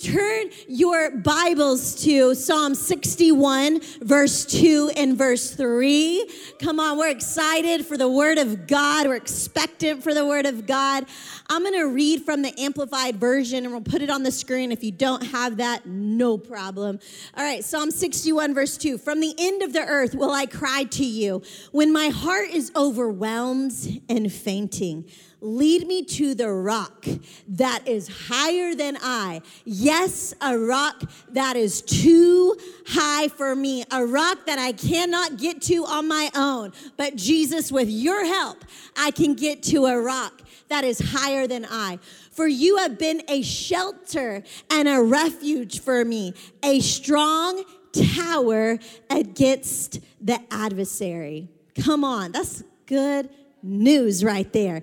turn your Bibles to Psalm 61, verse 2 and verse 3. Come on, we're excited for the Word of God. We're expectant for the Word of God. I'm going to read from the Amplified Version and we'll put it on the screen. If you don't have that, no problem. All right, Psalm 61, verse 2. From the end of the earth will I cry to you when my heart is overwhelmed and fainting. Lead me to the rock that is higher than I. Yes, a rock that is too high for me, a rock that I cannot get to on my own. But Jesus, with your help, I can get to a rock that is higher than I. For you have been a shelter and a refuge for me, a strong tower against the adversary. Come on, that's good news right there.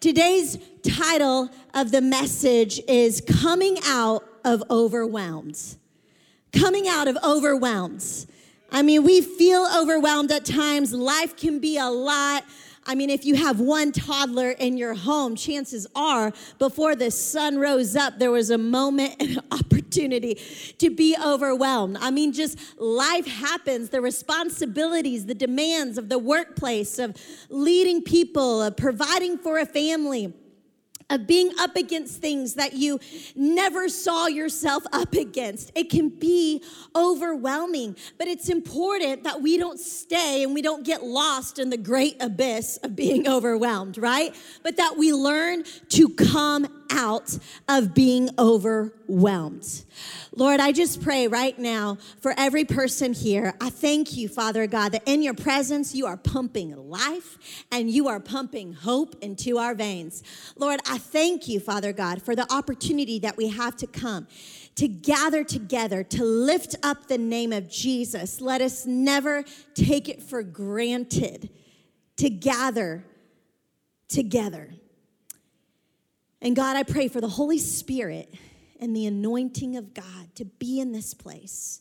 Today's title of the message is Coming Out of Overwhelmed. Coming out of overwhelmed. I mean, we feel overwhelmed at times. Life can be a lot. I mean, if you have one toddler in your home, chances are before the sun rose up, there was a moment and an opportunity to be overwhelmed. I mean, just life happens, the responsibilities, the demands of the workplace, of leading people, of providing for a family of being up against things that you never saw yourself up against. It can be overwhelming, but it's important that we don't stay and we don't get lost in the great abyss of being overwhelmed, right? But that we learn to come out of being overwhelmed. Lord, I just pray right now for every person here. I thank you, Father God, that in your presence you are pumping life and you are pumping hope into our veins. Lord, I thank you, Father God, for the opportunity that we have to come to gather together to lift up the name of Jesus. Let us never take it for granted to gather together. And God, I pray for the Holy Spirit and the anointing of God to be in this place.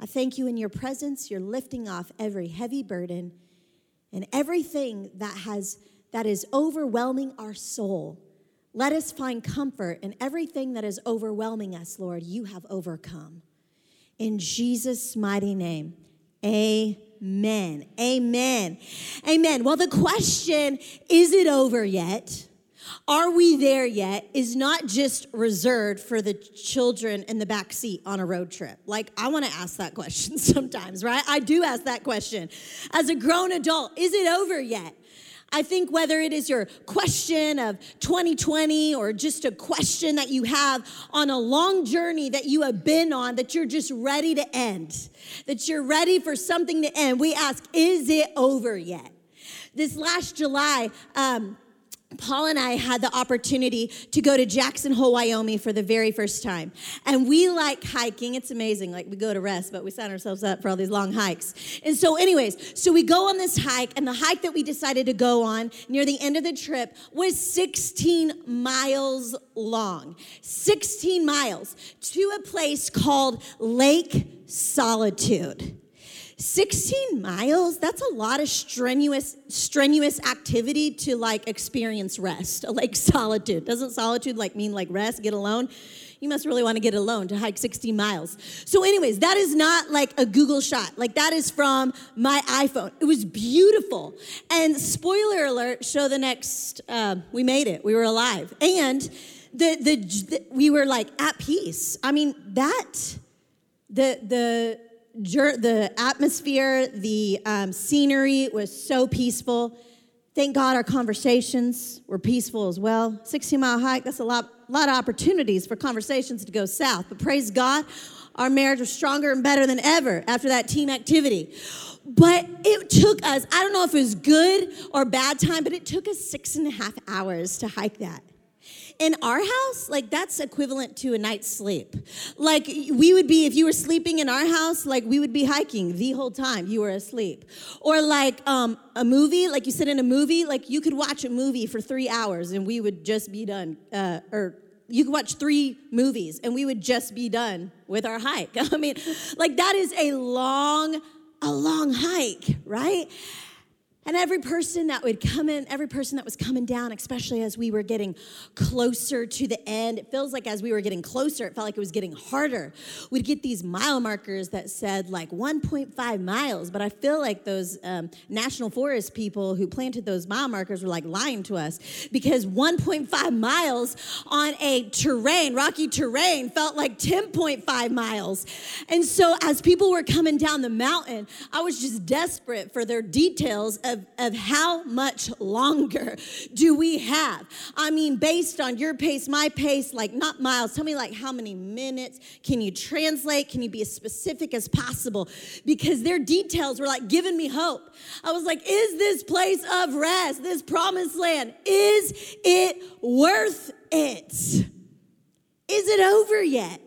I thank you in your presence. You're lifting off every heavy burden and everything that has that is overwhelming our soul. Let us find comfort in everything that is overwhelming us, Lord. You have overcome. In Jesus' mighty name. Amen. Amen. Amen. Well, the question, is it over yet? Are we there yet? Is not just reserved for the children in the back seat on a road trip. Like, I want to ask that question sometimes, right? I do ask that question. As a grown adult, is it over yet? I think whether it is your question of 2020 or just a question that you have on a long journey that you have been on that you're just ready to end, that you're ready for something to end, we ask, is it over yet? This last July, um, Paul and I had the opportunity to go to Jackson Hole, Wyoming for the very first time. And we like hiking. It's amazing. Like we go to rest, but we sign ourselves up for all these long hikes. And so, anyways, so we go on this hike, and the hike that we decided to go on near the end of the trip was 16 miles long. 16 miles to a place called Lake Solitude. 16 miles? That's a lot of strenuous strenuous activity to like experience rest. Like solitude. Doesn't solitude like mean like rest get alone? You must really want to get alone to hike 16 miles. So anyways that is not like a google shot. Like that is from my iphone. It was beautiful. And spoiler alert show the next uh, we made it. We were alive. And the, the, the we were like at peace. I mean that the the the atmosphere, the um, scenery was so peaceful. Thank God our conversations were peaceful as well. 60 mile hike, that's a lot, lot of opportunities for conversations to go south. But praise God, our marriage was stronger and better than ever after that team activity. But it took us, I don't know if it was good or bad time, but it took us six and a half hours to hike that in our house, like that's equivalent to a night's sleep. Like we would be, if you were sleeping in our house, like we would be hiking the whole time you were asleep. Or like um, a movie, like you sit in a movie, like you could watch a movie for three hours and we would just be done. Uh, or you could watch three movies and we would just be done with our hike. I mean, like that is a long, a long hike, right? And every person that would come in, every person that was coming down, especially as we were getting closer to the end, it feels like as we were getting closer, it felt like it was getting harder. We'd get these mile markers that said like 1.5 miles, but I feel like those um, National Forest people who planted those mile markers were like lying to us because 1.5 miles on a terrain, rocky terrain, felt like 10.5 miles. And so as people were coming down the mountain, I was just desperate for their details of of, of how much longer do we have? I mean, based on your pace, my pace, like not miles, tell me like how many minutes. Can you translate? Can you be as specific as possible? Because their details were like giving me hope. I was like, is this place of rest, this promised land, is it worth it? Is it over yet?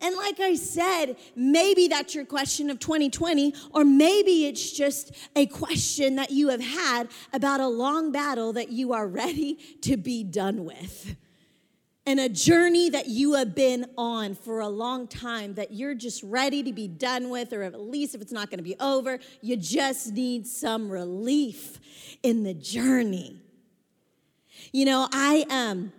And like I said, maybe that's your question of 2020, or maybe it's just a question that you have had about a long battle that you are ready to be done with. And a journey that you have been on for a long time that you're just ready to be done with, or at least if it's not gonna be over, you just need some relief in the journey. You know, I um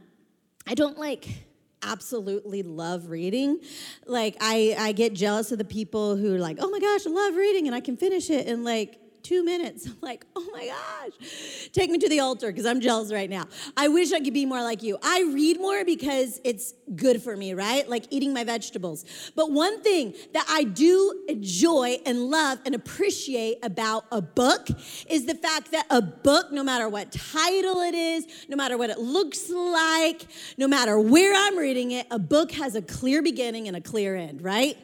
I don't like absolutely love reading. Like I, I get jealous of the people who are like, oh my gosh, I love reading and I can finish it in like two minutes. I'm like, oh my gosh, take me to the altar because I'm jealous right now. I wish I could be more like you. I read more because it's good for me, right? Like eating my vegetables. But one thing that I do enjoy and love and appreciate about a book is the fact that a book, no matter what title it is, no matter what it looks like, no matter where I'm reading it, a book has a clear beginning and a clear end, right?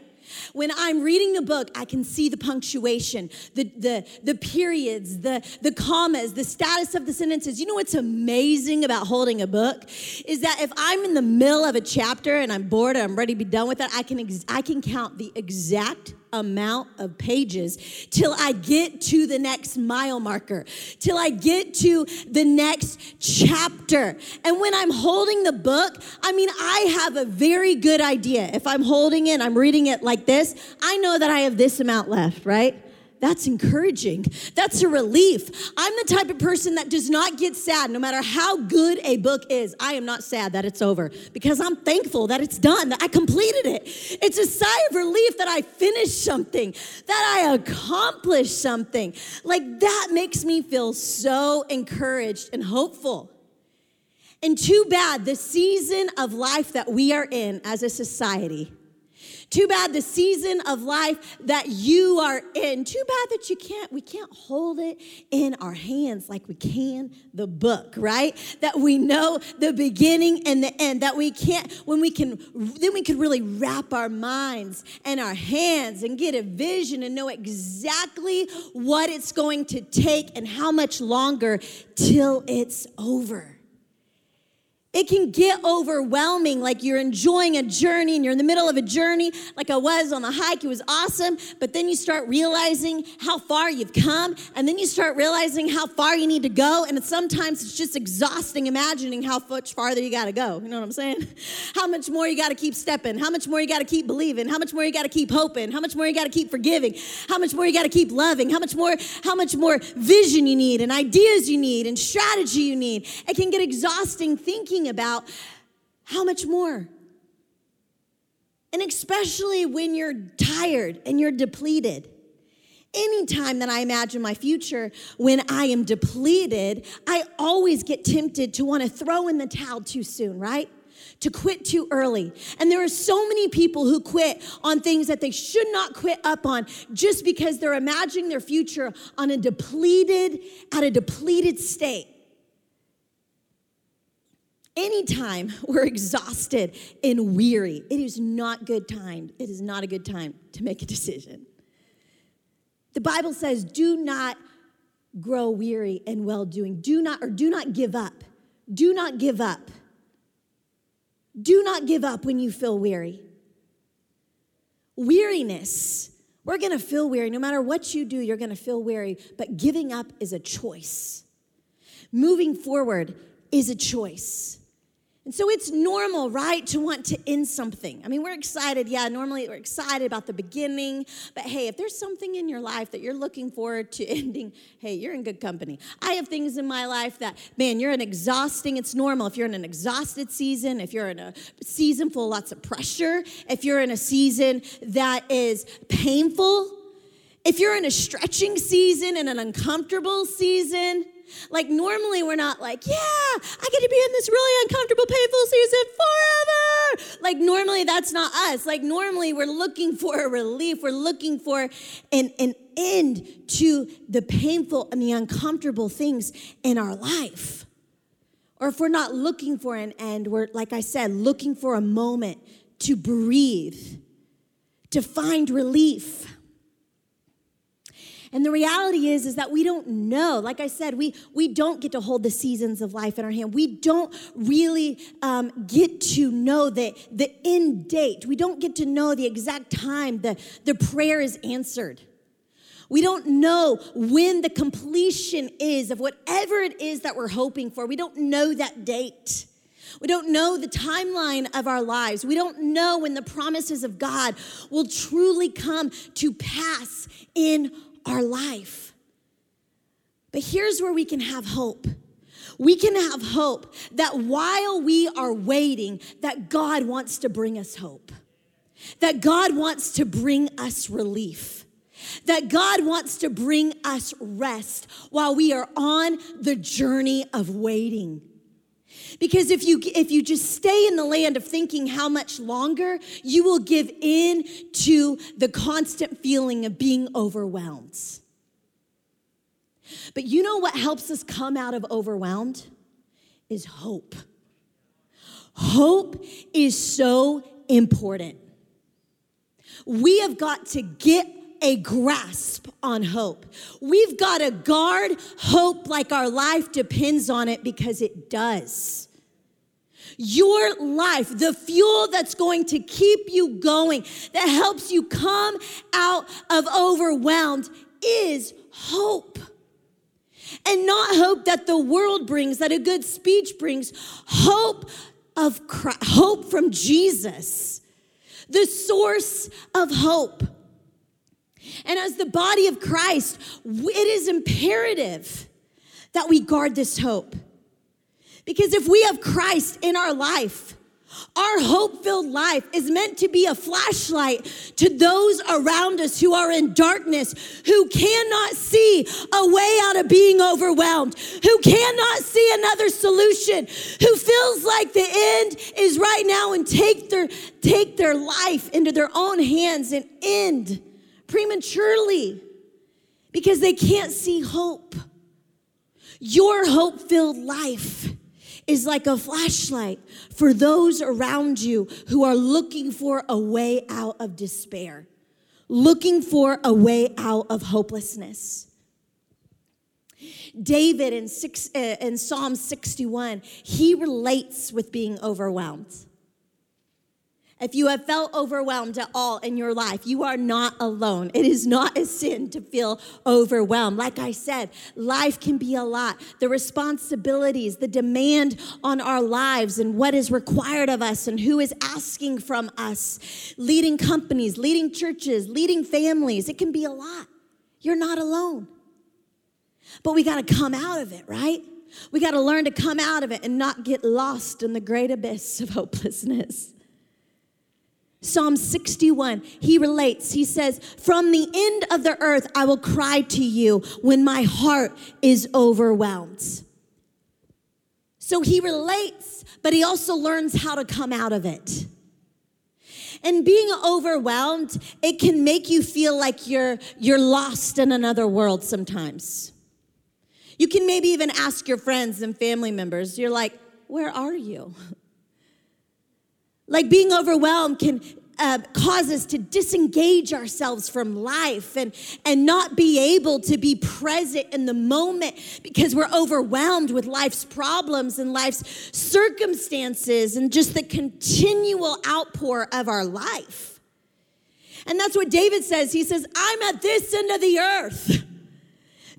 When I'm reading the book, I can see the punctuation, the, the, the periods, the, the commas, the status of the sentences. You know what's amazing about holding a book? Is that if I'm in the middle of a chapter and I'm bored and I'm ready to be done with it, I can, ex- I can count the exact amount of pages till I get to the next mile marker, till I get to the next chapter. And when I'm holding the book, I mean, I have a very good idea. If I'm holding it, I'm reading it like this, I know that I have this amount left, right? That's encouraging. That's a relief. I'm the type of person that does not get sad no matter how good a book is. I am not sad that it's over because I'm thankful that it's done, that I completed it. It's a sigh of relief that I finished something, that I accomplished something. Like that makes me feel so encouraged and hopeful. And too bad the season of life that we are in as a society too bad the season of life that you are in. Too bad that you can't, we can't hold it in our hands like we can the book, right? That we know the beginning and the end. That we can't, when we can, then we can really wrap our minds and our hands and get a vision and know exactly what it's going to take and how much longer till it's over. It can get overwhelming, like you're enjoying a journey and you're in the middle of a journey, like I was on the hike. It was awesome. But then you start realizing how far you've come, and then you start realizing how far you need to go. And sometimes it's just exhausting imagining how much farther you got to go. You know what I'm saying? How much more you got to keep stepping, how much more you got to keep believing, how much more you got to keep hoping, how much more you got to keep forgiving, how much more you got to keep loving, how much more, how much more vision you need, and ideas you need, and strategy you need. It can get exhausting thinking thinking about how much more. And especially when you're tired and you're depleted. Anytime that I imagine my future when I am depleted, I always get tempted to want to throw in the towel too soon, right? To quit too early. And there are so many people who quit on things that they should not quit up on just because they're imagining their future on a depleted, at a depleted state. Anytime we're exhausted and weary, it is not good time. It is not a good time to make a decision. The Bible says, do not grow weary in well doing. Do not, or do not give up. Do not give up. Do not give up when you feel weary. Weariness, we're gonna feel weary. No matter what you do, you're gonna feel weary, but giving up is a choice. Moving forward is a choice. And so it's normal, right, to want to end something. I mean, we're excited. Yeah, normally we're excited about the beginning. But hey, if there's something in your life that you're looking forward to ending, hey, you're in good company. I have things in my life that, man, you're an exhausting, it's normal. If you're in an exhausted season, if you're in a season full of lots of pressure, if you're in a season that is painful, if you're in a stretching season and an uncomfortable season, like, normally we're not like, yeah, I get to be in this really uncomfortable, painful season forever. Like, normally that's not us. Like, normally we're looking for a relief, we're looking for an, an end to the painful and the uncomfortable things in our life. Or if we're not looking for an end, we're, like I said, looking for a moment to breathe, to find relief. And the reality is, is that we don't know. Like I said, we, we don't get to hold the seasons of life in our hand. We don't really um, get to know the, the end date. We don't get to know the exact time the, the prayer is answered. We don't know when the completion is of whatever it is that we're hoping for. We don't know that date. We don't know the timeline of our lives. We don't know when the promises of God will truly come to pass in our life. But here's where we can have hope. We can have hope that while we are waiting, that God wants to bring us hope. That God wants to bring us relief. That God wants to bring us rest while we are on the journey of waiting. Because if you if you just stay in the land of thinking how much longer, you will give in to the constant feeling of being overwhelmed. But you know what helps us come out of overwhelmed is hope. Hope is so important. We have got to get a grasp on hope. We've got to guard hope like our life depends on it because it does. Your life, the fuel that's going to keep you going, that helps you come out of overwhelmed, is hope. And not hope that the world brings, that a good speech brings, hope of Christ, hope from Jesus, the source of hope. And as the body of Christ, it is imperative that we guard this hope. Because if we have Christ in our life, our hope filled life is meant to be a flashlight to those around us who are in darkness, who cannot see a way out of being overwhelmed, who cannot see another solution, who feels like the end is right now and take their, take their life into their own hands and end prematurely because they can't see hope. Your hope filled life is like a flashlight for those around you who are looking for a way out of despair, looking for a way out of hopelessness. David in, six, uh, in Psalm 61, he relates with being overwhelmed. If you have felt overwhelmed at all in your life, you are not alone. It is not a sin to feel overwhelmed. Like I said, life can be a lot. The responsibilities, the demand on our lives, and what is required of us, and who is asking from us, leading companies, leading churches, leading families, it can be a lot. You're not alone. But we got to come out of it, right? We got to learn to come out of it and not get lost in the great abyss of hopelessness. Psalm 61, he relates, he says, From the end of the earth I will cry to you when my heart is overwhelmed. So he relates, but he also learns how to come out of it. And being overwhelmed, it can make you feel like you're, you're lost in another world sometimes. You can maybe even ask your friends and family members, you're like, Where are you? Like being overwhelmed can uh, cause us to disengage ourselves from life and, and not be able to be present in the moment because we're overwhelmed with life's problems and life's circumstances and just the continual outpour of our life. And that's what David says. He says, I'm at this end of the earth,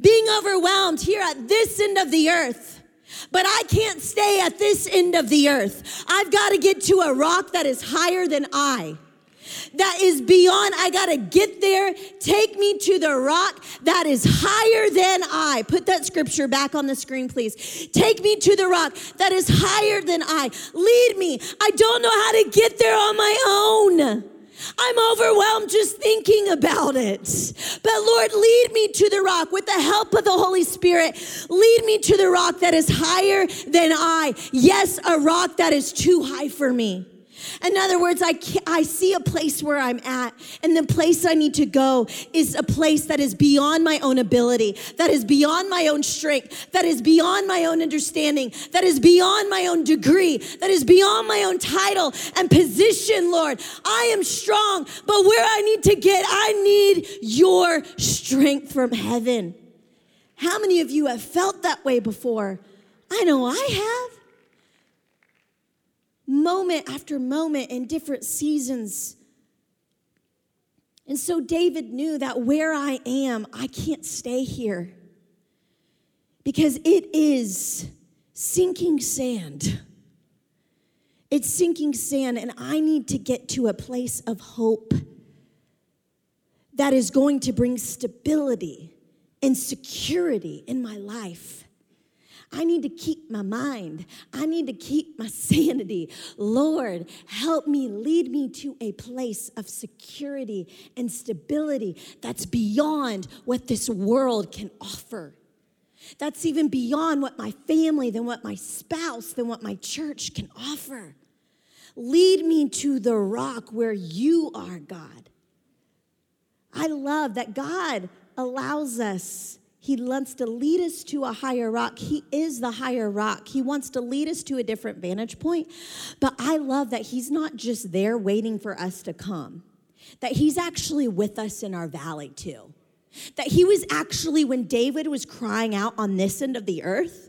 being overwhelmed here at this end of the earth. But I can't stay at this end of the earth. I've got to get to a rock that is higher than I that is beyond. I got to get there. Take me to the rock that is higher than I. Put that scripture back on the screen, please. Take me to the rock that is higher than I. Lead me. I don't know how to get there on my own. I'm overwhelmed just thinking about it. But Lord, lead me to the rock with the help of the Holy Spirit. Lead me to the rock that is higher than I. Yes, a rock that is too high for me. In other words, I, I see a place where I'm at, and the place I need to go is a place that is beyond my own ability, that is beyond my own strength, that is beyond my own understanding, that is beyond my own degree, that is beyond my own title and position, Lord. I am strong, but where I need to get, I need your strength from heaven. How many of you have felt that way before? I know I have moment after moment in different seasons. And so David knew that where I am, I can't stay here because it is sinking sand. It's sinking sand, and I need to get to a place of hope that is going to bring stability and security in my life. I need to keep my mind. I need to keep my sanity. Lord, help me, lead me to a place of security and stability that's beyond what this world can offer. That's even beyond what my family, than what my spouse, than what my church can offer. Lead me to the rock where you are, God. I love that God allows us he wants to lead us to a higher rock. He is the higher rock. He wants to lead us to a different vantage point. But I love that He's not just there waiting for us to come, that He's actually with us in our valley too. That He was actually, when David was crying out on this end of the earth,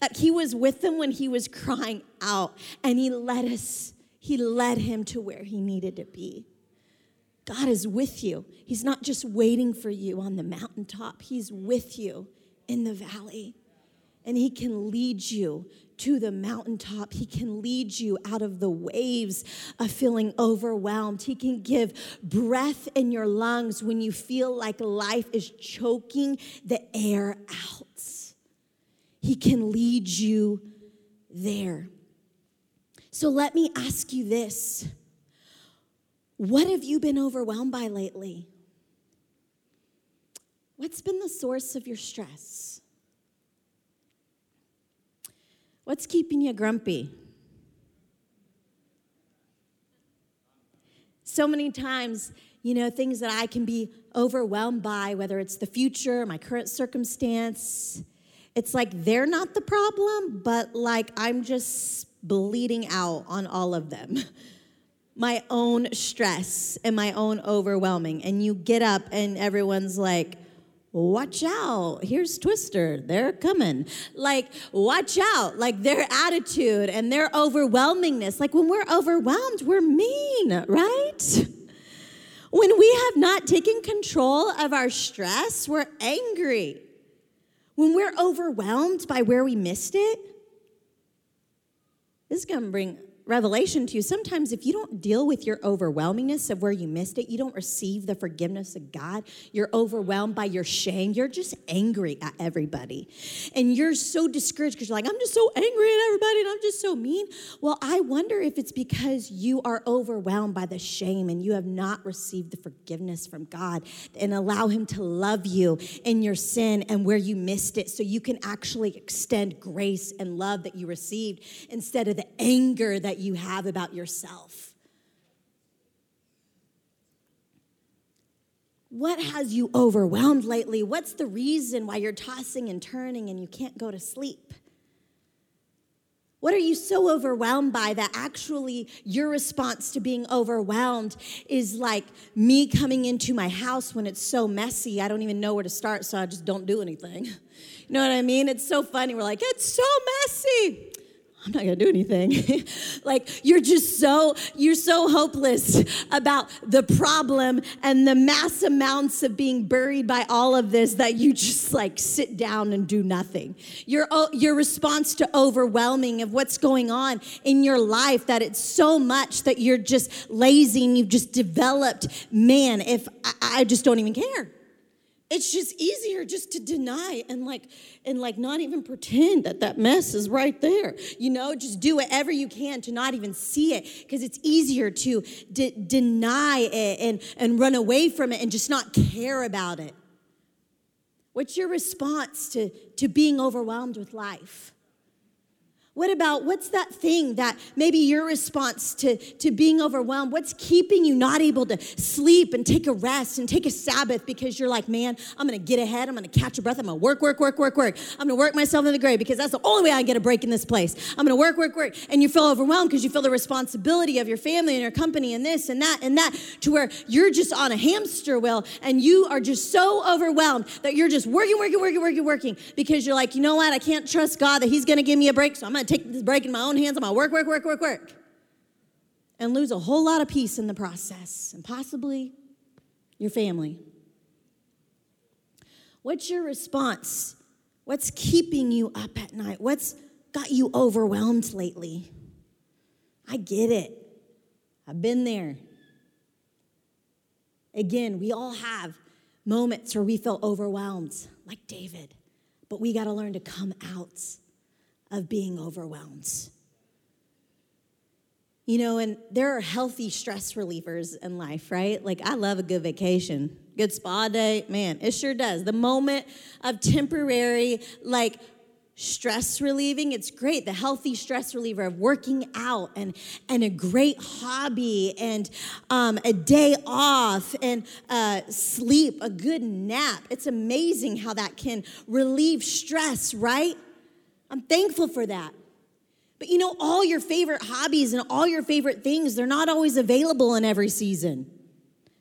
that He was with them when He was crying out and He led us, He led him to where He needed to be. God is with you. He's not just waiting for you on the mountaintop, He's with you in the valley. And He can lead you to the mountaintop. He can lead you out of the waves of feeling overwhelmed. He can give breath in your lungs when you feel like life is choking the air out. He can lead you there. So let me ask you this what have you been overwhelmed by lately? What's been the source of your stress? What's keeping you grumpy? So many times, you know, things that I can be overwhelmed by, whether it's the future, my current circumstance, it's like they're not the problem, but like I'm just bleeding out on all of them. my own stress and my own overwhelming. And you get up and everyone's like, watch out. Here's Twister. They're coming. Like, watch out. Like their attitude and their overwhelmingness. Like when we're overwhelmed, we're mean, right? When we have not taken control of our stress, we're angry. When we're overwhelmed by where we missed it, this is to bring revelation to you. Sometimes, if you don't deal with your overwhelmingness of where you missed it, you don't receive the forgiveness of God, you're overwhelmed by your shame, you're just angry at everybody. And you're so discouraged because you're like, I'm just so angry at everybody and I'm just so mean. Well, I wonder if it's because you are overwhelmed by the shame and you have not received the forgiveness from God and allow Him to love you in your sin and where you missed it so you can actually extend grace and love that you received instead of the anger that you have about yourself. What has you overwhelmed lately? What's the reason why you're tossing and turning and you can't go to sleep? What are you so overwhelmed by that actually your response to being overwhelmed is like me coming into my house when it's so messy, I don't even know where to start, so I just don't do anything. You know what I mean? It's so funny. We're like, it's so messy. I'm not gonna do anything. like you're just so you're so hopeless about the problem and the mass amounts of being buried by all of this that you just like sit down and do nothing. Your oh, your response to overwhelming of what's going on in your life that it's so much that you're just lazy and you've just developed. Man, if I, I just don't even care it's just easier just to deny and like and like not even pretend that that mess is right there. You know just do whatever you can to not even see it because it's easier to de- deny it and and run away from it and just not care about it. What's your response to to being overwhelmed with life what about what's that thing that maybe your response to, to being overwhelmed? What's keeping you not able to sleep and take a rest and take a Sabbath because you're like, man, I'm gonna get ahead, I'm gonna catch a breath, I'm gonna work, work, work, work, work. I'm gonna work myself in the grave because that's the only way I get a break in this place. I'm gonna work, work, work. And you feel overwhelmed because you feel the responsibility of your family and your company and this and that and that to where you're just on a hamster wheel and you are just so overwhelmed that you're just working, working, working, working, working because you're like, you know what? I can't trust God that He's gonna give me a break, so I'm gonna to take this break in my own hands. I'm gonna work, work, work, work, work. And lose a whole lot of peace in the process, and possibly your family. What's your response? What's keeping you up at night? What's got you overwhelmed lately? I get it. I've been there. Again, we all have moments where we feel overwhelmed, like David, but we got to learn to come out of being overwhelmed. You know, and there are healthy stress relievers in life, right? Like, I love a good vacation, good spa day. Man, it sure does. The moment of temporary, like, stress relieving it's great the healthy stress reliever of working out and and a great hobby and um, a day off and uh, sleep a good nap it's amazing how that can relieve stress right I'm thankful for that. But you know, all your favorite hobbies and all your favorite things, they're not always available in every season.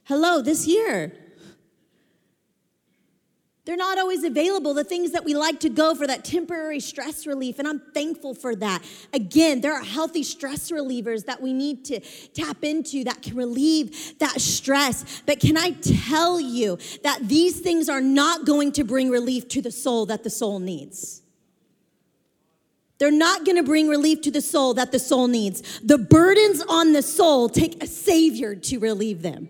Hello, this year. They're not always available, the things that we like to go for that temporary stress relief, and I'm thankful for that. Again, there are healthy stress relievers that we need to tap into that can relieve that stress. But can I tell you that these things are not going to bring relief to the soul that the soul needs? They're not going to bring relief to the soul that the soul needs. The burdens on the soul take a savior to relieve them.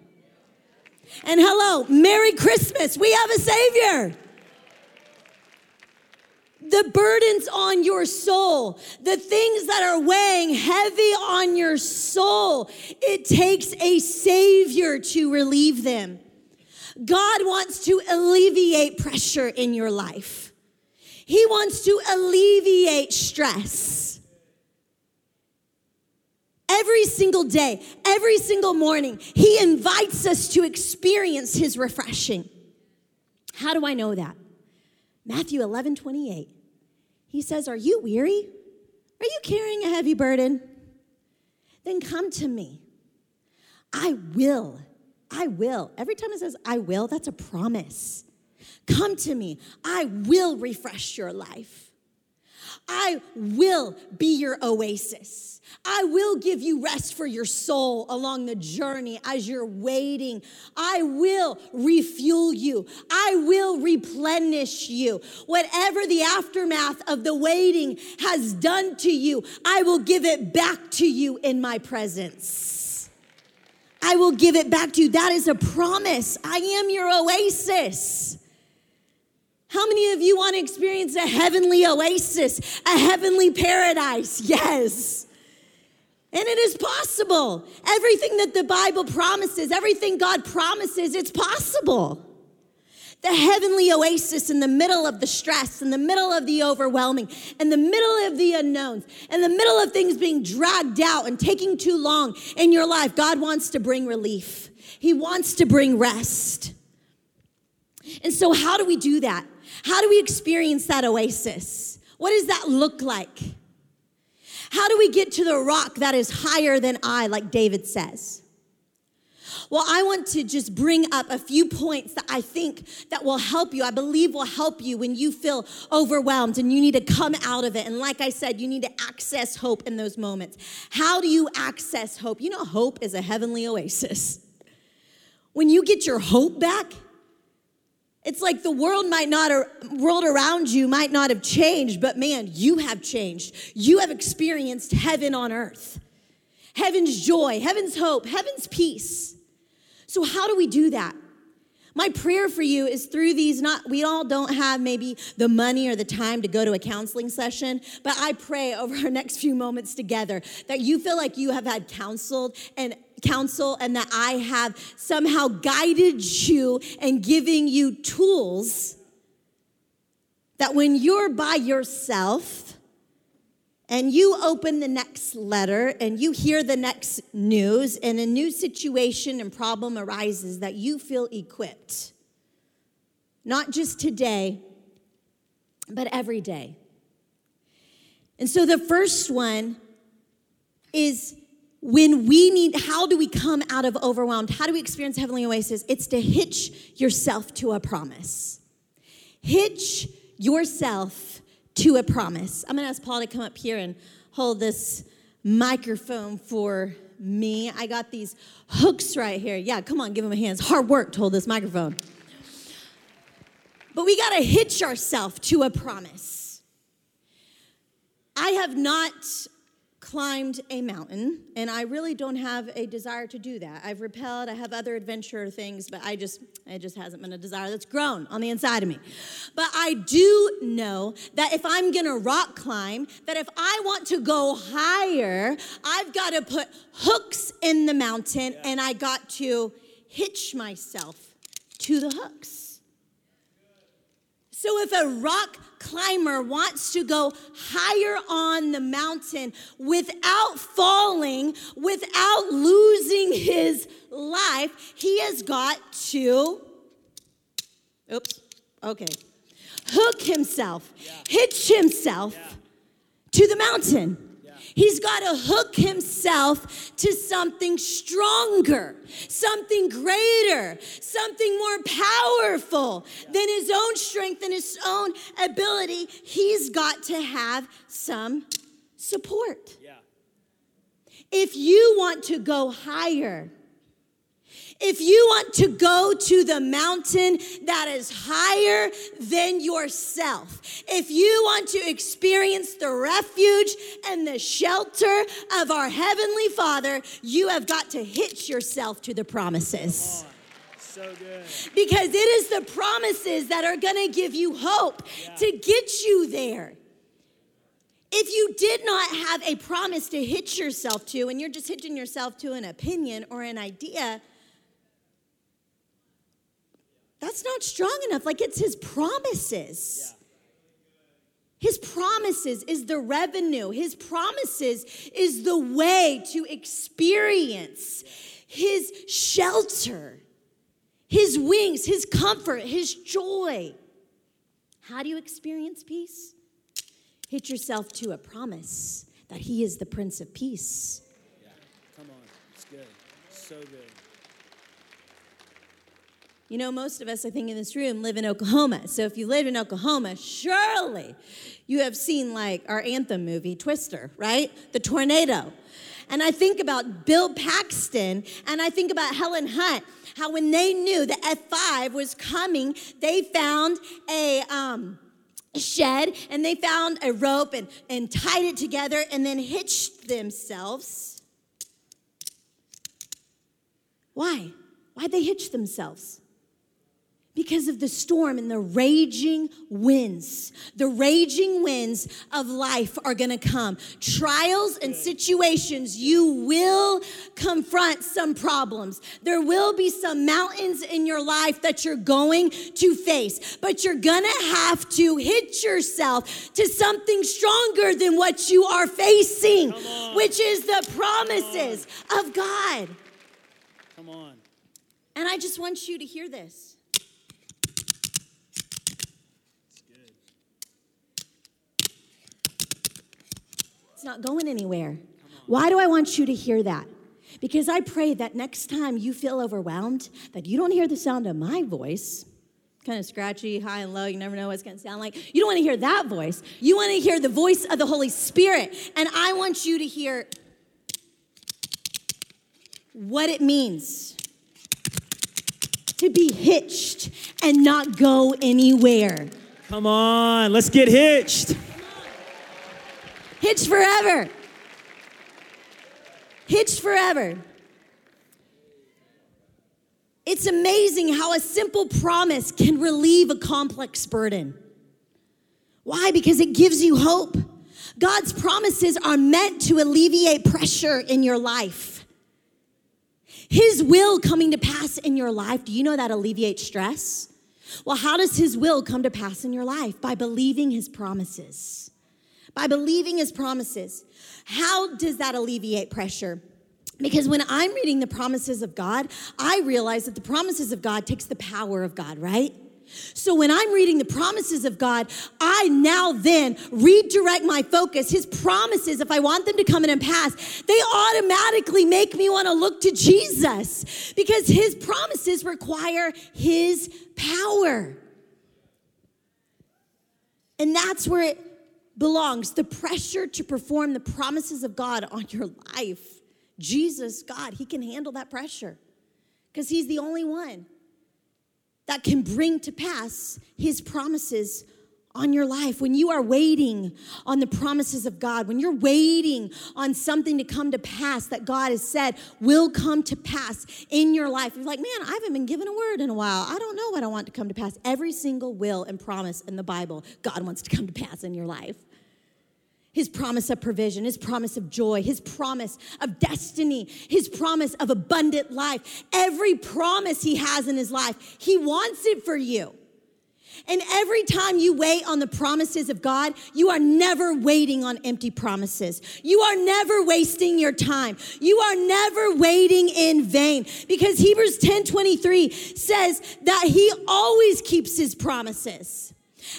And hello, Merry Christmas. We have a savior. The burdens on your soul, the things that are weighing heavy on your soul, it takes a savior to relieve them. God wants to alleviate pressure in your life. He wants to alleviate stress. Every single day, every single morning, He invites us to experience His refreshing. How do I know that? Matthew 11 28. He says, Are you weary? Are you carrying a heavy burden? Then come to me. I will. I will. Every time it says I will, that's a promise. Come to me. I will refresh your life. I will be your oasis. I will give you rest for your soul along the journey as you're waiting. I will refuel you. I will replenish you. Whatever the aftermath of the waiting has done to you, I will give it back to you in my presence. I will give it back to you. That is a promise. I am your oasis. How many of you want to experience a heavenly oasis, a heavenly paradise? Yes. And it is possible. Everything that the Bible promises, everything God promises, it's possible. The heavenly oasis in the middle of the stress, in the middle of the overwhelming, in the middle of the unknowns, in the middle of things being dragged out and taking too long in your life, God wants to bring relief. He wants to bring rest. And so, how do we do that? How do we experience that oasis? What does that look like? How do we get to the rock that is higher than I, like David says? Well, I want to just bring up a few points that I think that will help you. I believe will help you when you feel overwhelmed and you need to come out of it. And like I said, you need to access hope in those moments. How do you access hope? You know, hope is a heavenly oasis. When you get your hope back, it's like the world might not world around you might not have changed, but man, you have changed. You have experienced heaven on earth. Heaven's joy, heaven's hope, heaven's peace. So how do we do that? My prayer for you is through these not we all don't have maybe the money or the time to go to a counseling session, but I pray over our next few moments together that you feel like you have had counseled and counsel and that I have somehow guided you and giving you tools that when you're by yourself and you open the next letter and you hear the next news and a new situation and problem arises that you feel equipped. Not just today, but every day. And so the first one is when we need, how do we come out of overwhelmed? How do we experience heavenly oasis? It's to hitch yourself to a promise. Hitch yourself to a promise. I'm gonna ask Paul to come up here and hold this microphone for me. I got these hooks right here. Yeah, come on, give him a hand. It's hard work to hold this microphone. But we gotta hitch ourselves to a promise. I have not climbed a mountain, and I really don't have a desire to do that. I've repelled, I have other adventure things, but I just, it just hasn't been a desire that's grown on the inside of me. But I do know that if I'm gonna rock climb, that if I want to go higher, I've got to put hooks in the mountain and I got to hitch myself to the hooks. So if a rock climber wants to go higher on the mountain without falling, without losing his life, he has got to, oops, okay, hook himself, yeah. hitch himself yeah. to the mountain. He's got to hook himself to something stronger, something greater, something more powerful than his own strength and his own ability. He's got to have some support. Yeah. If you want to go higher, if you want to go to the mountain that is higher than yourself, if you want to experience the refuge and the shelter of our Heavenly Father, you have got to hitch yourself to the promises. So good. Because it is the promises that are going to give you hope yeah. to get you there. If you did not have a promise to hitch yourself to, and you're just hitching yourself to an opinion or an idea, that's not strong enough. Like it's his promises. Yeah. His promises is the revenue. His promises is the way to experience his shelter, his wings, his comfort, his joy. How do you experience peace? Hit yourself to a promise that he is the Prince of Peace. Yeah, come on. It's good. So good. You know, most of us, I think, in this room live in Oklahoma. So if you live in Oklahoma, surely you have seen like our anthem movie, Twister, right? The tornado. And I think about Bill Paxton and I think about Helen Hunt, how when they knew the F5 was coming, they found a, um, shed and they found a rope and, and tied it together and then hitched themselves. Why? Why'd they hitch themselves? Because of the storm and the raging winds. The raging winds of life are gonna come. Trials and situations, you will confront some problems. There will be some mountains in your life that you're going to face, but you're gonna have to hitch yourself to something stronger than what you are facing, which is the promises of God. Come on. And I just want you to hear this. It's not going anywhere. Why do I want you to hear that? Because I pray that next time you feel overwhelmed, that you don't hear the sound of my voice, kind of scratchy, high and low. You never know what it's going to sound like. You don't want to hear that voice. You want to hear the voice of the Holy Spirit. And I want you to hear what it means to be hitched and not go anywhere. Come on, let's get hitched. Hitched forever. Hitched forever. It's amazing how a simple promise can relieve a complex burden. Why? Because it gives you hope. God's promises are meant to alleviate pressure in your life. His will coming to pass in your life, do you know that alleviates stress? Well, how does His will come to pass in your life? By believing His promises. By believing His promises. How does that alleviate pressure? Because when I'm reading the promises of God, I realize that the promises of God takes the power of God, right? So when I'm reading the promises of God, I now then redirect my focus. His promises, if I want them to come in and pass, they automatically make me want to look to Jesus because his promises require his power. And that's where it belongs the pressure to perform the promises of God on your life. Jesus, God, He can handle that pressure because He's the only one that can bring to pass His promises on your life, when you are waiting on the promises of God, when you're waiting on something to come to pass that God has said will come to pass in your life, you're like, man, I haven't been given a word in a while. I don't know what I want to come to pass. Every single will and promise in the Bible, God wants to come to pass in your life his promise of provision, his promise of joy, his promise of destiny, his promise of abundant life. Every promise he has in his life, he wants it for you. And every time you wait on the promises of God, you are never waiting on empty promises. You are never wasting your time. You are never waiting in vain because Hebrews 10 23 says that he always keeps his promises.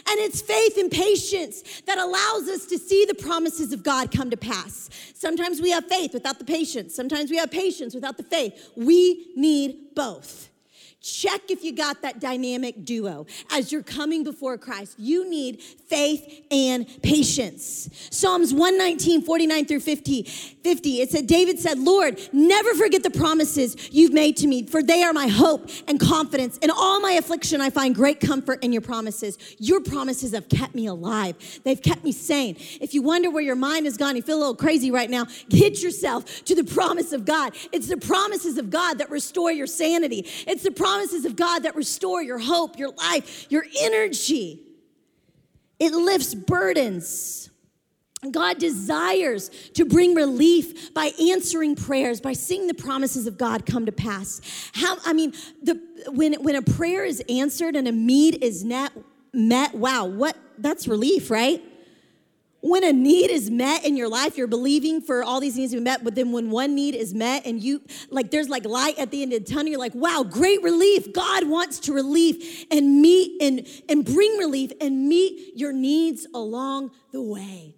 And it's faith and patience that allows us to see the promises of God come to pass. Sometimes we have faith without the patience. Sometimes we have patience without the faith. We need both. Check if you got that dynamic duo as you're coming before Christ. You need faith and patience. Psalms 119, 49 through 50. 50 it said, David said, Lord, never forget the promises you've made to me, for they are my hope and confidence. In all my affliction, I find great comfort in your promises. Your promises have kept me alive, they've kept me sane. If you wonder where your mind has gone, you feel a little crazy right now, get yourself to the promise of God. It's the promises of God that restore your sanity. It's the promise promises of God that restore your hope, your life, your energy. It lifts burdens. God desires to bring relief by answering prayers, by seeing the promises of God come to pass. How I mean, the when when a prayer is answered and a need is net, met, wow, what that's relief, right? When a need is met in your life, you're believing for all these needs to be met, but then when one need is met and you, like, there's like light at the end of the tunnel, you're like, wow, great relief. God wants to relieve and meet and, and bring relief and meet your needs along the way.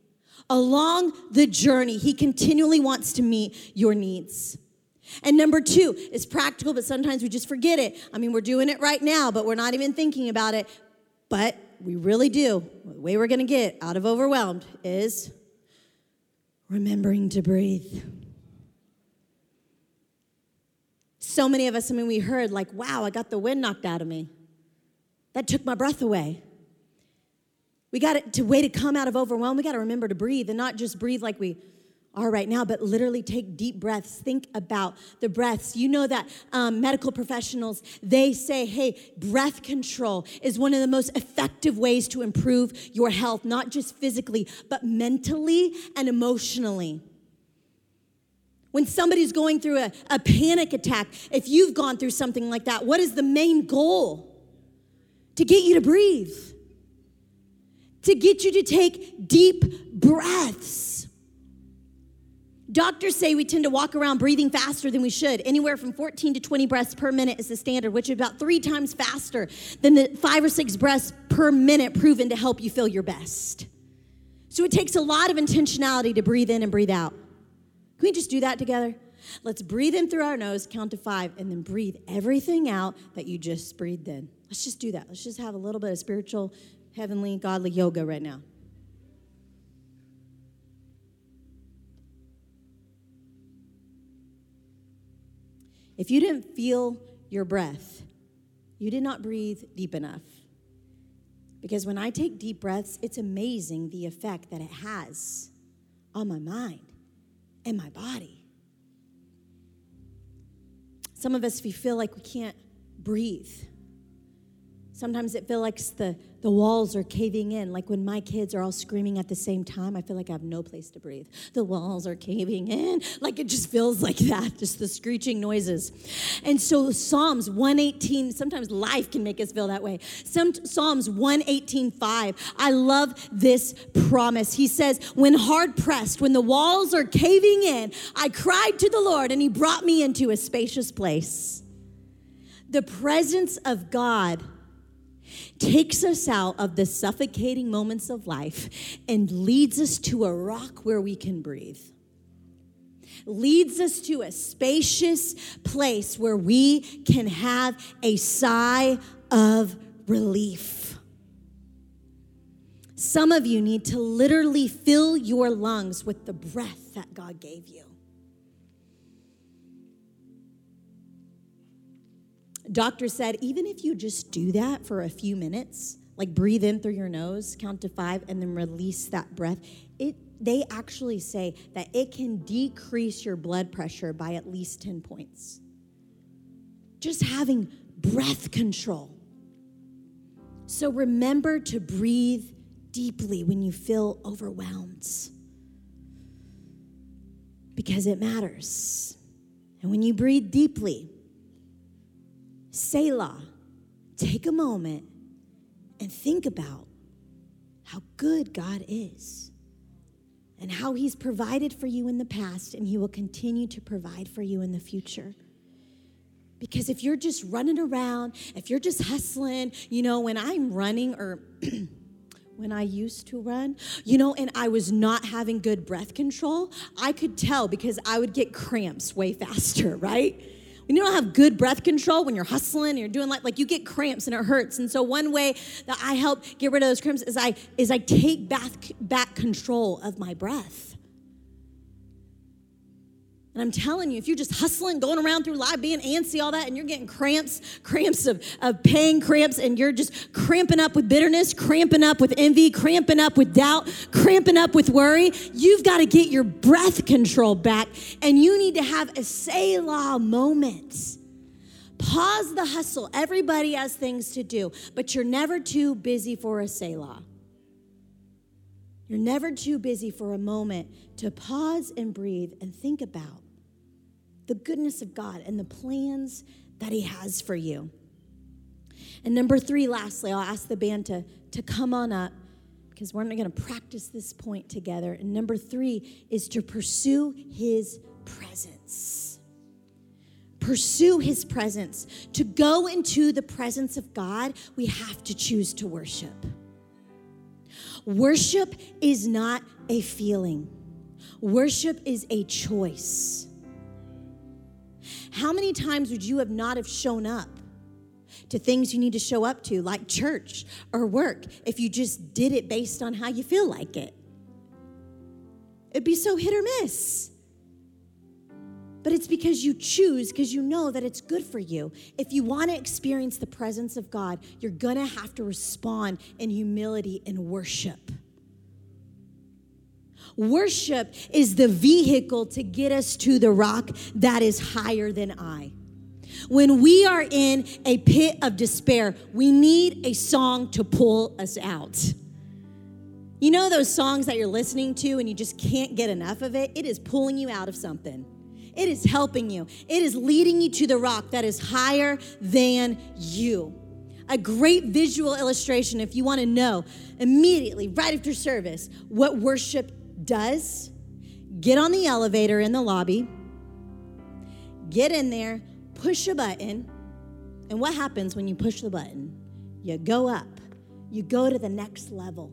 Along the journey, He continually wants to meet your needs. And number two is practical, but sometimes we just forget it. I mean, we're doing it right now, but we're not even thinking about it. But we really do. The way we're going to get out of overwhelmed is remembering to breathe. So many of us, I mean, we heard, like, wow, I got the wind knocked out of me. That took my breath away. We got to way to come out of overwhelm. We got to remember to breathe and not just breathe like we are right now, but literally take deep breaths. Think about the breaths. You know that um, medical professionals, they say, hey, breath control is one of the most effective ways to improve your health, not just physically, but mentally and emotionally. When somebody's going through a, a panic attack, if you've gone through something like that, what is the main goal? To get you to breathe, to get you to take deep breaths. Doctors say we tend to walk around breathing faster than we should. Anywhere from 14 to 20 breaths per minute is the standard, which is about three times faster than the five or six breaths per minute proven to help you feel your best. So it takes a lot of intentionality to breathe in and breathe out. Can we just do that together? Let's breathe in through our nose, count to five, and then breathe everything out that you just breathed in. Let's just do that. Let's just have a little bit of spiritual, heavenly, godly yoga right now. If you didn't feel your breath, you did not breathe deep enough. Because when I take deep breaths, it's amazing the effect that it has on my mind and my body. Some of us, we feel like we can't breathe. Sometimes it feels like the, the walls are caving in. Like when my kids are all screaming at the same time, I feel like I have no place to breathe. The walls are caving in. Like it just feels like that, just the screeching noises. And so Psalms 118, sometimes life can make us feel that way. Some Psalms 118, 5. I love this promise. He says, When hard pressed, when the walls are caving in, I cried to the Lord and he brought me into a spacious place. The presence of God takes us out of the suffocating moments of life and leads us to a rock where we can breathe. Leads us to a spacious place where we can have a sigh of relief. Some of you need to literally fill your lungs with the breath that God gave you. Doctor said, even if you just do that for a few minutes, like breathe in through your nose, count to five, and then release that breath, it they actually say that it can decrease your blood pressure by at least 10 points. Just having breath control. So remember to breathe deeply when you feel overwhelmed because it matters. And when you breathe deeply, Selah, take a moment and think about how good God is and how He's provided for you in the past and He will continue to provide for you in the future. Because if you're just running around, if you're just hustling, you know, when I'm running or when I used to run, you know, and I was not having good breath control, I could tell because I would get cramps way faster, right? When you don't have good breath control, when you're hustling, and you're doing like like you get cramps and it hurts. And so one way that I help get rid of those cramps is I is I take back back control of my breath. And I'm telling you, if you're just hustling, going around through life, being antsy, all that, and you're getting cramps, cramps of, of pain, cramps, and you're just cramping up with bitterness, cramping up with envy, cramping up with doubt, cramping up with worry, you've got to get your breath control back, and you need to have a Selah moment. Pause the hustle. Everybody has things to do, but you're never too busy for a Selah. You're never too busy for a moment to pause and breathe and think about the goodness of God and the plans that He has for you. And number three, lastly, I'll ask the band to, to come on up because we're going to practice this point together. And number three is to pursue His presence. Pursue His presence. To go into the presence of God, we have to choose to worship. Worship is not a feeling, worship is a choice. How many times would you have not have shown up to things you need to show up to, like church or work, if you just did it based on how you feel like it? It'd be so hit or miss. But it's because you choose, because you know that it's good for you. If you want to experience the presence of God, you're going to have to respond in humility and worship. Worship is the vehicle to get us to the rock that is higher than I. When we are in a pit of despair, we need a song to pull us out. You know those songs that you're listening to and you just can't get enough of it? It is pulling you out of something. It is helping you. It is leading you to the rock that is higher than you. A great visual illustration, if you want to know immediately, right after service, what worship does get on the elevator in the lobby, get in there, push a button, and what happens when you push the button? You go up, you go to the next level.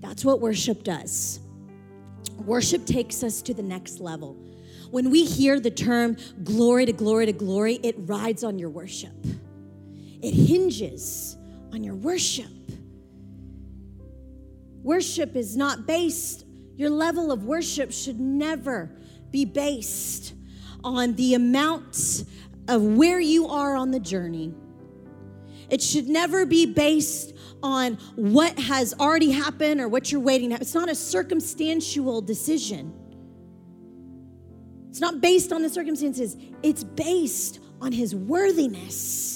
That's what worship does. Worship takes us to the next level. when we hear the term glory to glory to glory, it rides on your worship. It hinges on your worship. Worship is not based, your level of worship should never be based on the amount of where you are on the journey. It should never be based on what has already happened or what you're waiting It's not a circumstantial decision. It's not based on the circumstances, it's based on his worthiness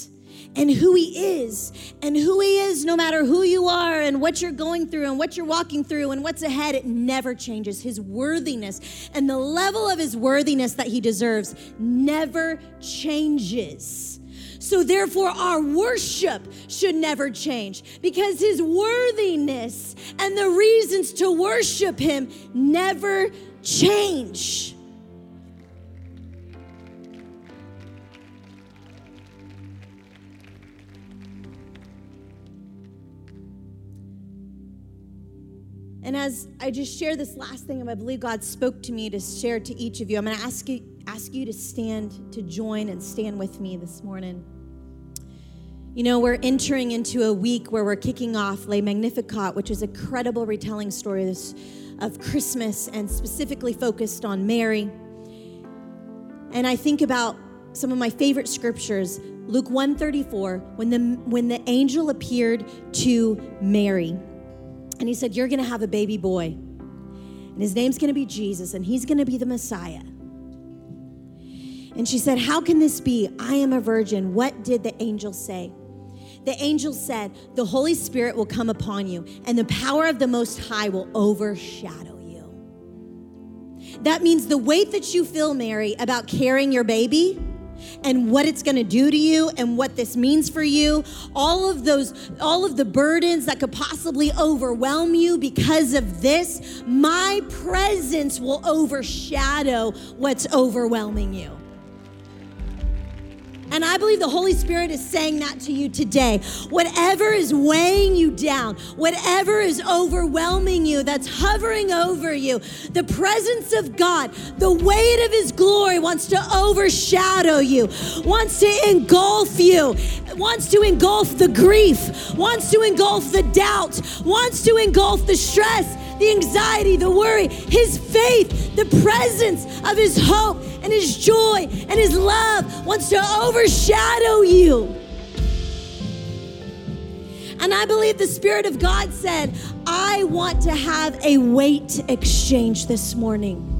and who he is and who he is no matter who you are and what you're going through and what you're walking through and what's ahead it never changes. His worthiness and the level of his worthiness that he deserves never changes. So therefore our worship should never change because his worthiness and the reasons to worship him never change And as I just share this last thing, I believe God spoke to me to share to each of you. I'm going to ask you, ask you to stand, to join and stand with me this morning. You know, we're entering into a week where we're kicking off Le Magnificat, which is a credible retelling story of Christmas and specifically focused on Mary. And I think about some of my favorite scriptures, Luke 134, when the when the angel appeared to Mary. And he said, You're going to have a baby boy. And his name's going to be Jesus, and he's going to be the Messiah. And she said, How can this be? I am a virgin. What did the angel say? The angel said, The Holy Spirit will come upon you, and the power of the Most High will overshadow you. That means the weight that you feel, Mary, about carrying your baby and what it's going to do to you and what this means for you. All of those all of the burdens that could possibly overwhelm you because of this my presence will overshadow what's overwhelming you and I believe the Holy Spirit is saying that to you today. Whatever is weighing you down, whatever is overwhelming you, that's hovering over you, the presence of God, the weight of His glory wants to overshadow you, wants to engulf you, wants to engulf the grief, wants to engulf the doubt, wants to engulf the stress the anxiety, the worry, his faith, the presence of his hope and his joy and his love wants to overshadow you. And I believe the Spirit of God said, I want to have a weight exchange this morning.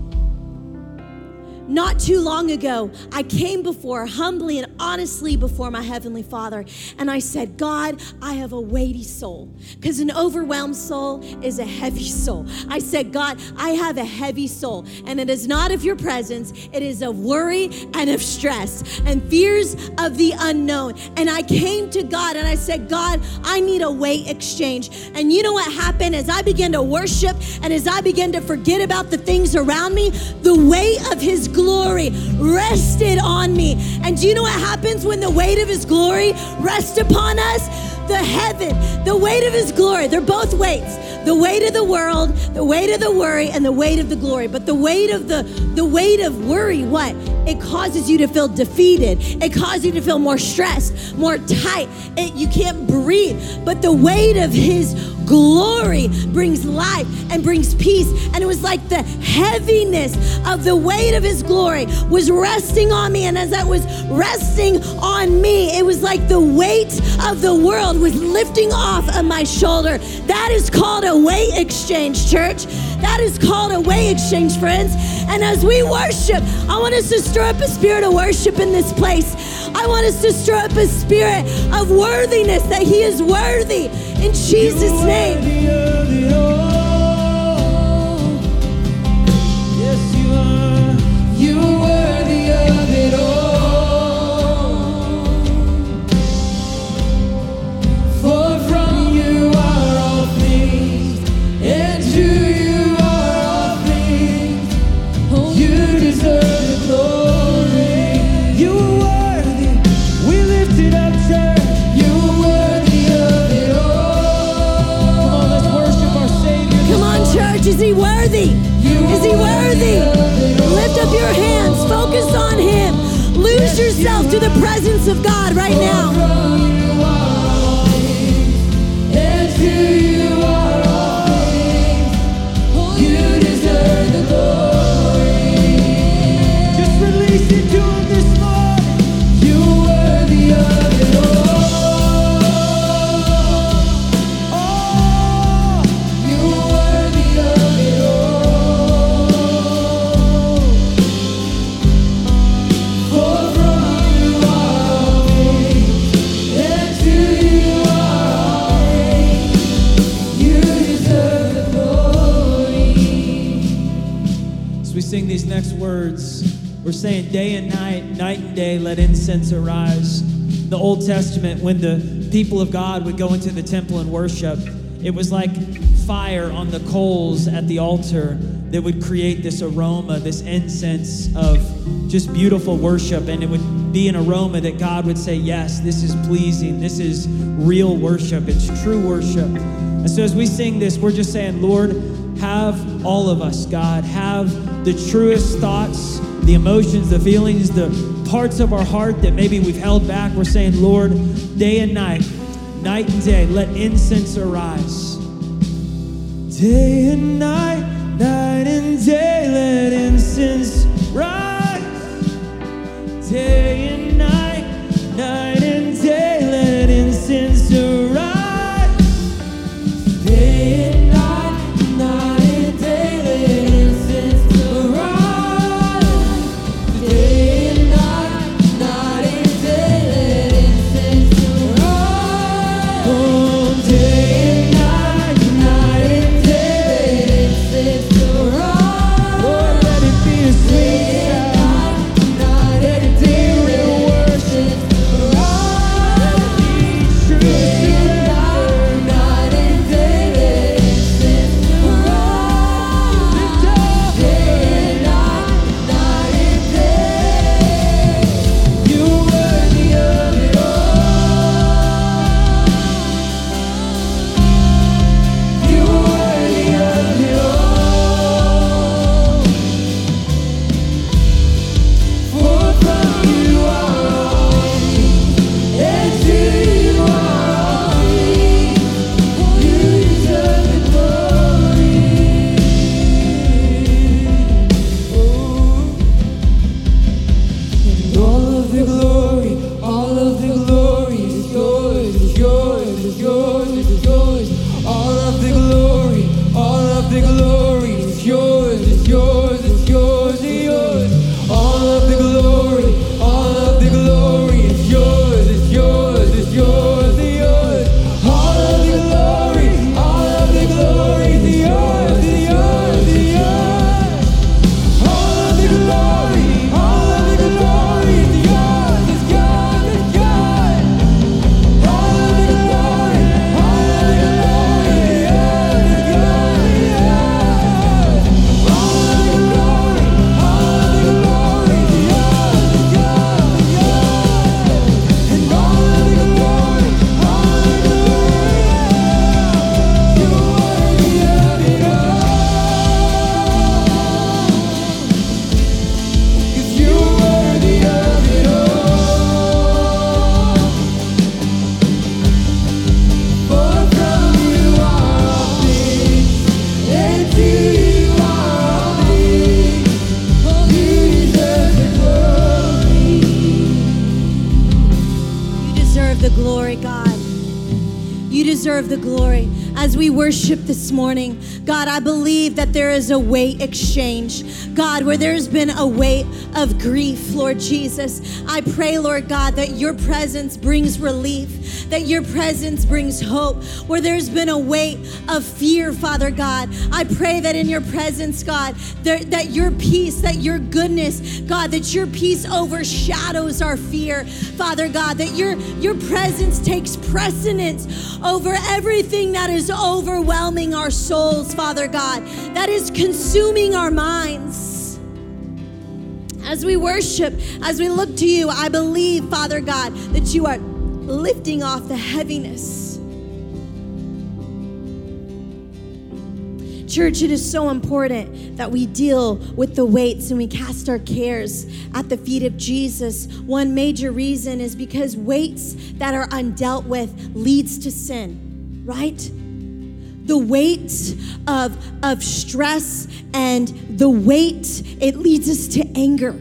Not too long ago, I came before, humbly and honestly before my Heavenly Father, and I said, God, I have a weighty soul. Because an overwhelmed soul is a heavy soul. I said, God, I have a heavy soul, and it is not of your presence, it is of worry and of stress and fears of the unknown. And I came to God and I said, God, I need a weight exchange. And you know what happened? As I began to worship and as I began to forget about the things around me, the weight of His glory rested on me. And do you know what happens when the weight of his glory rests upon us? The heaven, the weight of his glory, they're both weights. The weight of the world, the weight of the worry, and the weight of the glory. But the weight of the the weight of worry, what? It causes you to feel defeated. It causes you to feel more stressed, more tight. It, you can't breathe. But the weight of his glory brings life and brings peace. And it was like the heaviness of the weight of his glory was resting on me. And as that was resting on me, it was like the weight of the world was lifting off of my shoulder. That is called a weight exchange, church. That is called a weight exchange, friends. And as we worship, I want us to stir up a spirit of worship in this place. I want us to stir up a spirit of worthiness that He is worthy in Jesus' name. Testament, when the people of God would go into the temple and worship, it was like fire on the coals at the altar that would create this aroma, this incense of just beautiful worship. And it would be an aroma that God would say, Yes, this is pleasing. This is real worship. It's true worship. And so as we sing this, we're just saying, Lord, have all of us, God. Have the truest thoughts, the emotions, the feelings, the parts of our heart that maybe we've held back. We're saying, Lord, day and night, night and day, let incense arise. Day and night, night and day, let incense rise. Day and exchange. God, where there's been a weight of grief, Lord Jesus. I pray, Lord God, that your presence brings relief, that your presence brings hope. Where there's been a weight of fear, Father God, I pray that in your presence, God, there, that your peace, that your goodness, God, that your peace overshadows our fear, Father God, that your, your presence takes precedence over everything that is overwhelming our souls, Father God, that is consuming our minds. As we worship, as we look to you, I believe, Father God, that you are lifting off the heaviness. Church, it is so important that we deal with the weights and we cast our cares at the feet of Jesus. One major reason is because weights that are undealt with leads to sin, right? The weight of, of stress and the weight, it leads us to anger.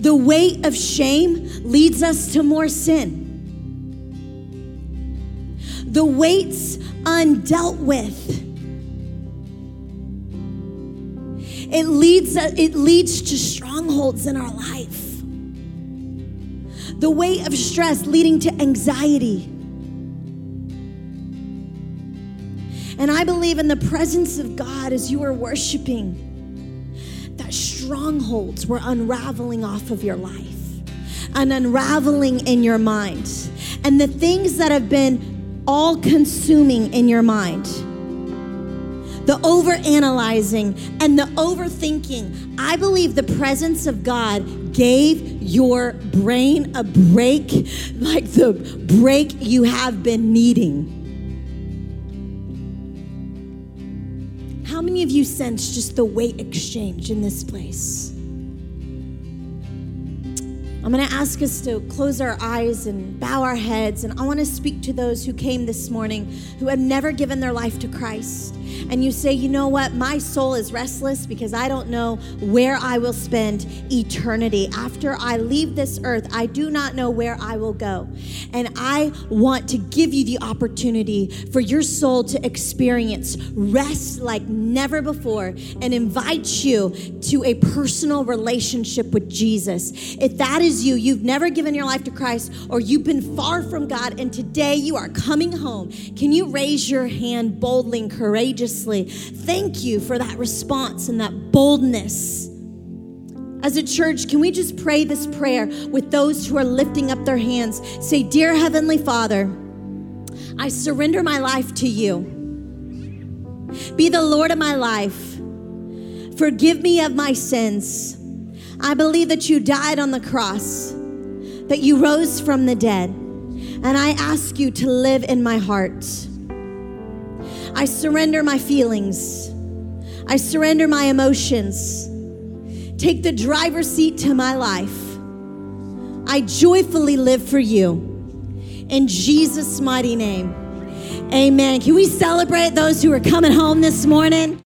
The weight of shame leads us to more sin. The weights undealt with. It leads, it leads to strongholds in our life. The weight of stress leading to anxiety. And I believe in the presence of God as you are worshiping, that strongholds were unraveling off of your life and unraveling in your mind. And the things that have been all consuming in your mind. The over analyzing and the overthinking. I believe the presence of God gave your brain a break, like the break you have been needing. How many of you sense just the weight exchange in this place? I'm going to ask us to close our eyes and bow our heads. And I want to speak to those who came this morning who have never given their life to Christ and you say, you know what, my soul is restless because I don't know where I will spend eternity. After I leave this earth, I do not know where I will go. And I want to give you the opportunity for your soul to experience rest like never before and invite you to a personal relationship with Jesus. If that is you, you've never given your life to Christ or you've been far from God and today you are coming home, can you raise your hand boldly and courageously? Thank you for that response and that boldness. As a church, can we just pray this prayer with those who are lifting up their hands? Say, Dear Heavenly Father, I surrender my life to you. Be the Lord of my life. Forgive me of my sins. I believe that you died on the cross, that you rose from the dead, and I ask you to live in my heart. I surrender my feelings. I surrender my emotions. Take the driver's seat to my life. I joyfully live for you. In Jesus' mighty name. Amen. Can we celebrate those who are coming home this morning?